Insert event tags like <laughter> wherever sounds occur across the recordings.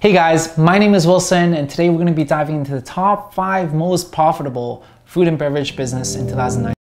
Hey guys, my name is Wilson, and today we're going to be diving into the top five most profitable food and beverage business in 2009.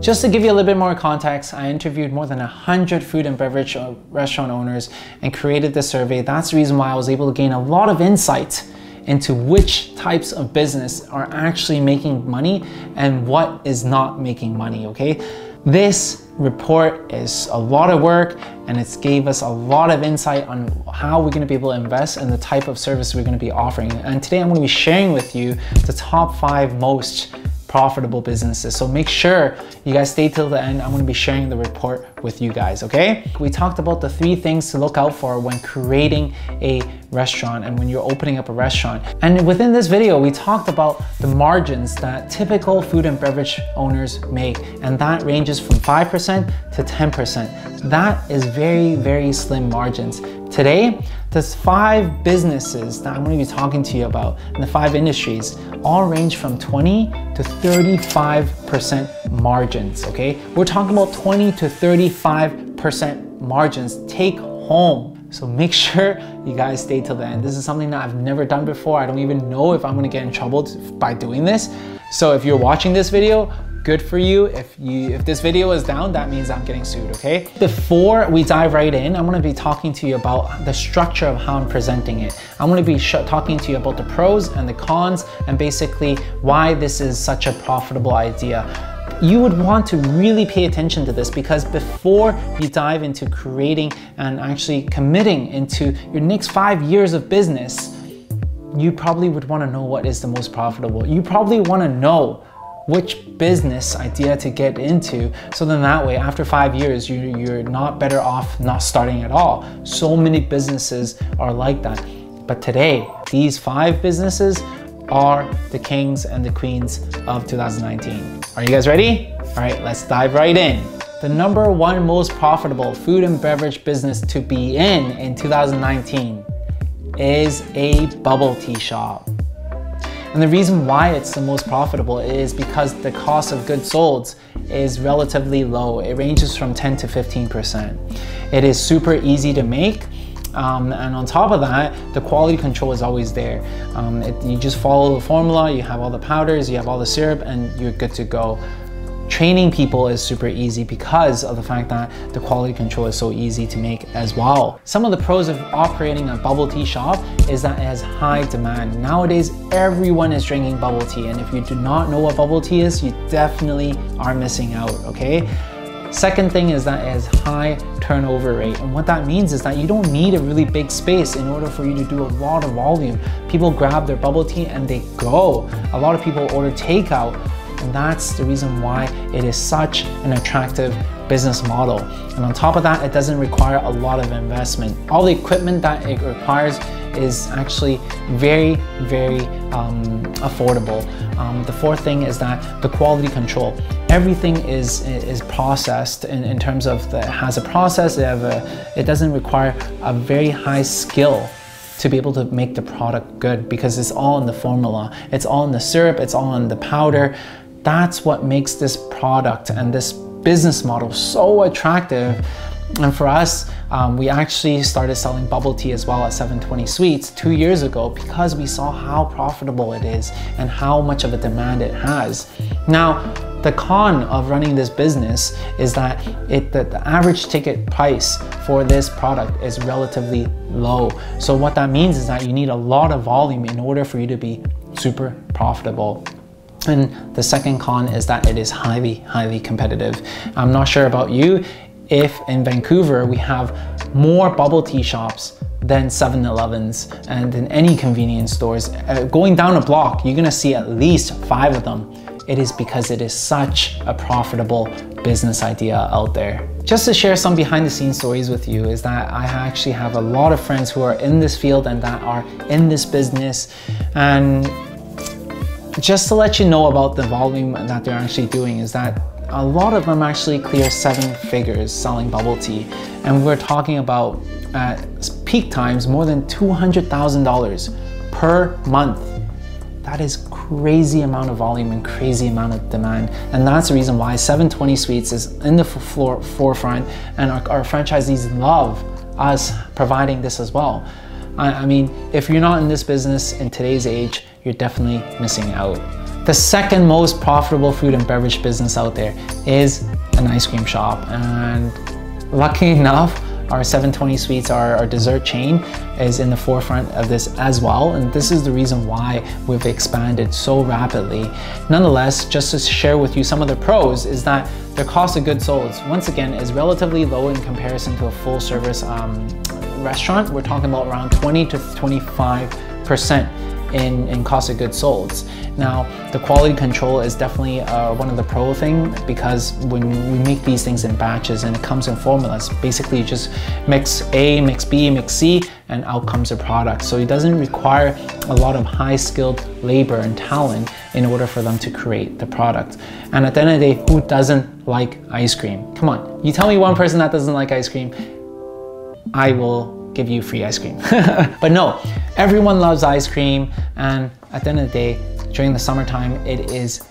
Just to give you a little bit more context, I interviewed more than 100 food and beverage uh, restaurant owners and created this survey. That's the reason why I was able to gain a lot of insight into which types of business are actually making money and what is not making money, okay? This report is a lot of work and it's gave us a lot of insight on how we're gonna be able to invest and the type of service we're gonna be offering. And today I'm gonna be sharing with you the top five most profitable businesses. So make sure you guys stay till the end. I'm gonna be sharing the report with you guys, okay? We talked about the three things to look out for when creating a restaurant and when you're opening up a restaurant. And within this video, we talked about the margins that typical food and beverage owners make, and that ranges from 5% to 10%. That is very, very slim margins. Today, there's five businesses that I'm gonna be talking to you about in the five industries, all range from 20 to 35% margins, okay? We're talking about 20 to 35% margins take home so make <laughs> sure you guys stay till the end. This is something that I've never done before. I don't even know if I'm gonna get in trouble by doing this. So if you're watching this video, good for you. If you if this video is down, that means I'm getting sued, okay? Before we dive right in, I'm gonna be talking to you about the structure of how I'm presenting it. I'm gonna be talking to you about the pros and the cons and basically why this is such a profitable idea you would want to really pay attention to this because before you dive into creating and actually committing into your next five years of business, you probably would want to know what is the most profitable. You probably want to know which business idea to get into so then that way after five years you, you're not better off not starting at all so many businesses are like that but today these five businesses are the kings and the queens of 2019. Are you guys ready? All right, let's dive right in. The number one most profitable food and beverage business to be in in 2019 is a bubble tea shop. And the reason why it's the most profitable is because the cost of goods sold is relatively low. It ranges from 10 to 15%. It is super easy to make um, and on top of that, the quality control is always there. Um, it, you just follow the formula, you have all the powders, you have all the syrup, and you're good to go. Training people is super easy because of the fact that the quality control is so easy to make as well. Some of the pros of operating a bubble tea shop is that it has high demand. Nowadays, everyone is drinking bubble tea, and if you do not know what bubble tea is, you definitely are missing out, okay? Second thing is that it has high turnover rate. And what that means is that you don't need a really big space in order for you to do a lot of volume. People grab their bubble tea and they go. A lot of people order takeout and that's the reason why it is such an attractive business model. And on top of that, it doesn't require a lot of investment. All the equipment that it requires is actually very, very um, affordable. Um, the fourth thing is that the quality control. Everything is is processed in, in terms of the, it has a process. It, have a, it doesn't require a very high skill to be able to make the product good because it's all in the formula. It's all in the syrup. It's all in the powder. That's what makes this product and this business model so attractive. And for us, um, we actually started selling bubble tea as well at 720 Sweets two years ago because we saw how profitable it is and how much of a demand it has. Now, the con of running this business is that it, the, the average ticket price for this product is relatively low. So what that means is that you need a lot of volume in order for you to be super profitable. And the second con is that it is highly, highly competitive. I'm not sure about you if in Vancouver we have more bubble tea shops than 7-Elevens and in any convenience stores. Uh, going down a block, you're gonna see at least five of them. It is because it is such a profitable business idea out there. Just to share some behind the scenes stories with you is that I actually have a lot of friends who are in this field and that are in this business and just to let you know about the volume that they're actually doing is that a lot of them actually clear seven figures selling bubble tea. And we're talking about at peak times more than $200,000 per month. That is crazy amount of volume and crazy amount of demand. And that's the reason why 720 Sweets is in the floor, forefront and our, our franchisees love us providing this as well. I, I mean, if you're not in this business in today's age, you're definitely missing out. The second most profitable food and beverage business out there is an ice cream shop. And lucky <laughs> enough, our 720 Sweets, our, our, dessert chain, is in the forefront of this as well. And this is the reason why we've expanded so rapidly. Nonetheless, just to share with you some of the pros is that their cost of goods sold, once again, is relatively low in comparison to a full service um, restaurant. We're talking about around 20 to 25% in, in cost of goods sold. Now, the quality control is definitely uh, one of the pro thing because when we make these things in batches and it comes in formulas, basically you just mix A, mix B, mix C, and out comes a product. So it doesn't require a lot of high skilled labor and talent in order for them to create the product. And at the end of the day, who doesn't like ice cream? Come on, you tell me one person that doesn't like ice cream, I will give you free ice cream. <laughs> but no, everyone loves ice cream, and at the end of the day, during the summertime, it is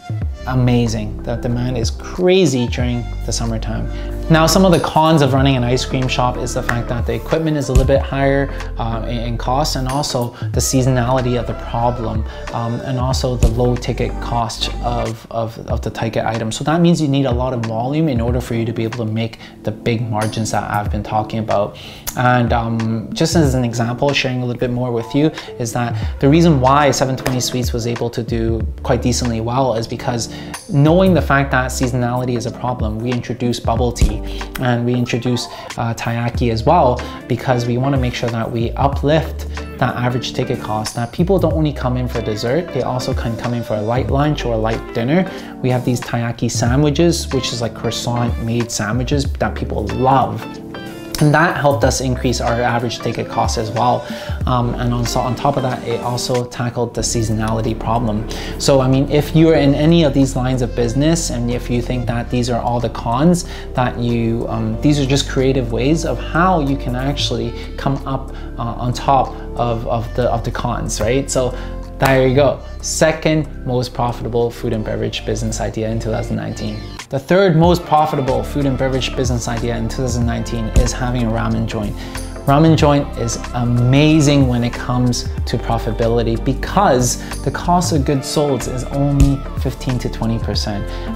amazing. The demand is crazy during the summertime. Now, some of the cons of running an ice cream shop is the fact that the equipment is a little bit higher uh, in cost and also the seasonality of the problem um, and also the low ticket cost of, of, of the ticket item. So that means you need a lot of volume in order for you to be able to make the big margins that I've been talking about. And um, just as an example, sharing a little bit more with you is that the reason why 720 Sweets was able to do quite decently well is because knowing the fact that seasonality is a problem, we introduced bubble tea and we introduce uh, taiyaki as well because we want to make sure that we uplift that average ticket cost. Now people don't only come in for dessert, they also can come in for a light lunch or a light dinner. We have these taiyaki sandwiches, which is like croissant made sandwiches that people love and that helped us increase our average ticket cost as well. Um, and on, top of that, it also tackled the seasonality problem. So, I mean, if you're in any of these lines of business and if you think that these are all the cons, that you, um, these are just creative ways of how you can actually come up uh, on top of, of, the, of the cons, right? So there you go. Second most profitable food and beverage business idea in 2019. The third most profitable food and beverage business idea in 2019 is having a ramen joint. Ramen joint is amazing when it comes to profitability because the cost of goods sold is only 15 to 20%.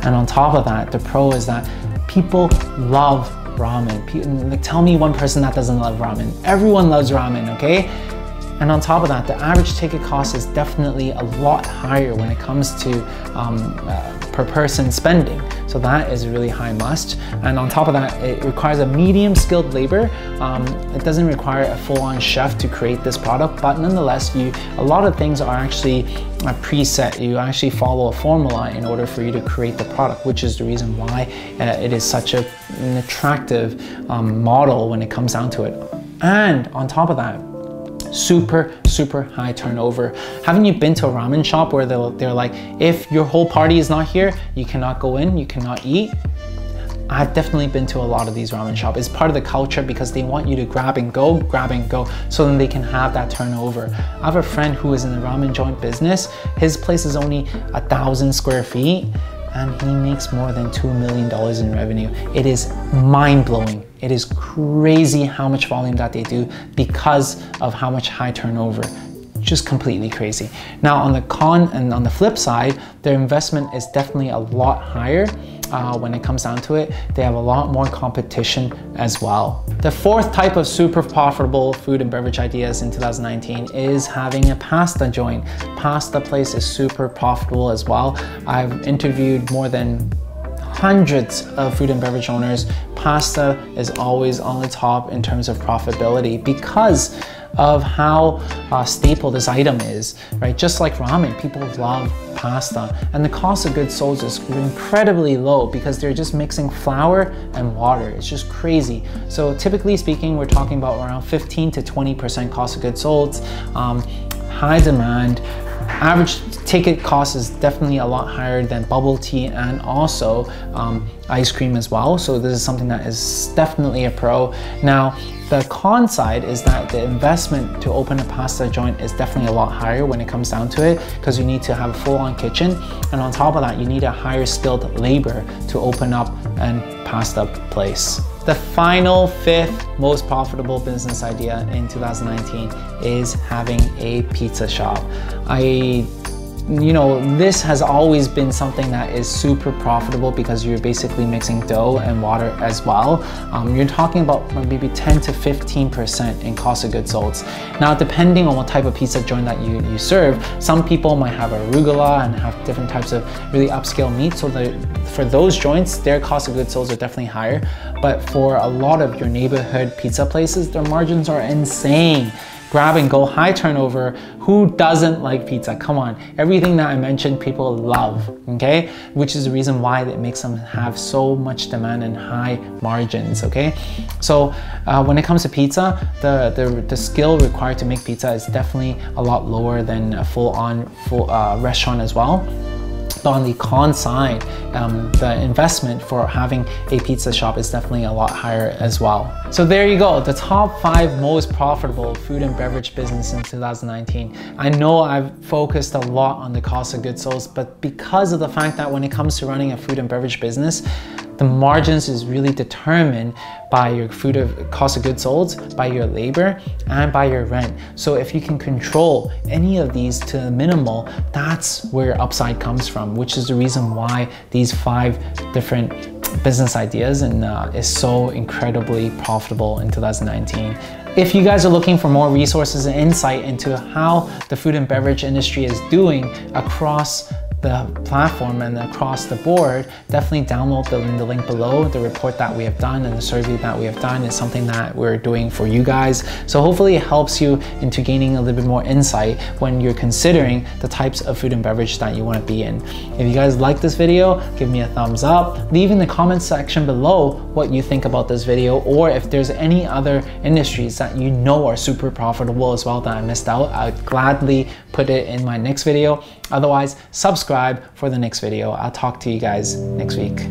And on top of that, the pro is that people love ramen. Like, tell me one person that doesn't love ramen. Everyone loves ramen, okay? And on top of that, the average ticket cost is definitely a lot higher when it comes to um, uh, per person spending. So that is a really high must. And on top of that, it requires a medium skilled labor. Um, it doesn't require a full on chef to create this product, but nonetheless, you a lot of things are actually a preset. You actually follow a formula in order for you to create the product, which is the reason why uh, it is such a, an attractive um, model when it comes down to it. And on top of that, super, super high turnover. Haven't you been to a ramen shop where they're, they're like, if your whole party is not here, you cannot go in, you cannot eat? I've definitely been to a lot of these ramen shops. It's part of the culture because they want you to grab and go, grab and go, so then they can have that turnover. I have a friend who is in the ramen joint business. His place is only a thousand square feet and he makes more than $2 million in revenue. It is mind blowing. It is crazy how much volume that they do because of how much high turnover. Just completely crazy. Now, on the con and on the flip side, their investment is definitely a lot higher uh, when it comes down to it. They have a lot more competition as well. The fourth type of super profitable food and beverage ideas in 2019 is having a pasta joint. Pasta place is super profitable as well. I've interviewed more than hundreds of food and beverage owners, pasta is always on the top in terms of profitability because of how uh, staple this item is, right? Just like ramen, people love pasta and the cost of goods sold is incredibly low because they're just mixing flour and water. It's just crazy. So typically speaking, we're talking about around 15 to 20% cost of goods sold, um, high demand, average ticket cost is definitely a lot higher than bubble tea and also um, ice cream as well. So this is something that is definitely a pro. Now, the con side is that the investment to open a pasta joint is definitely a lot higher when it comes down to it because you need to have a full-on kitchen and on top of that you need a higher skilled labor to open up a pasta place. The final fifth most profitable business idea in 2019 is having a pizza shop. I you know, this has always been something that is super profitable because you're basically mixing dough and water as well. Um, you're talking about maybe 10 to 15% in cost of goods sold. Now, depending on what type of pizza joint that you, you serve, some people might have arugula and have different types of really upscale meat. So the, for those joints, their cost of goods sold are definitely higher. But for a lot of your neighborhood pizza places, their margins are insane grab and go, high turnover. Who doesn't like pizza? Come on. Everything that I mentioned, people love, okay? Which is the reason why it makes them have so much demand and high margins, okay? So uh, when it comes to pizza, the, the, the skill required to make pizza is definitely a lot lower than a full-on full, uh, restaurant as well. On the con side, um, the investment for having a pizza shop is definitely a lot higher as well. So there you go, the top five most profitable food and beverage business in 2019. I know I've focused a lot on the cost of goods sold, but because of the fact that when it comes to running a food and beverage business, the margins is really determined by your food of cost of goods sold, by your labor, and by your rent. So if you can control any of these to the minimal, that's where your upside comes from, which is the reason why these five different business ideas and uh, is so incredibly profitable in 2019. If you guys are looking for more resources and insight into how the food and beverage industry is doing across the platform and across the board, definitely download the, the link below. The report that we have done and the survey that we have done is something that we're doing for you guys. So hopefully it helps you into gaining a little bit more insight when you're considering the types of food and beverage that you want to be in. If you guys like this video, give me a thumbs up. Leave in the comment section below what you think about this video or if there's any other industries that you know are super profitable as well that I missed out, I'd gladly put it in my next video. Otherwise, subscribe for the next video. I'll talk to you guys next week.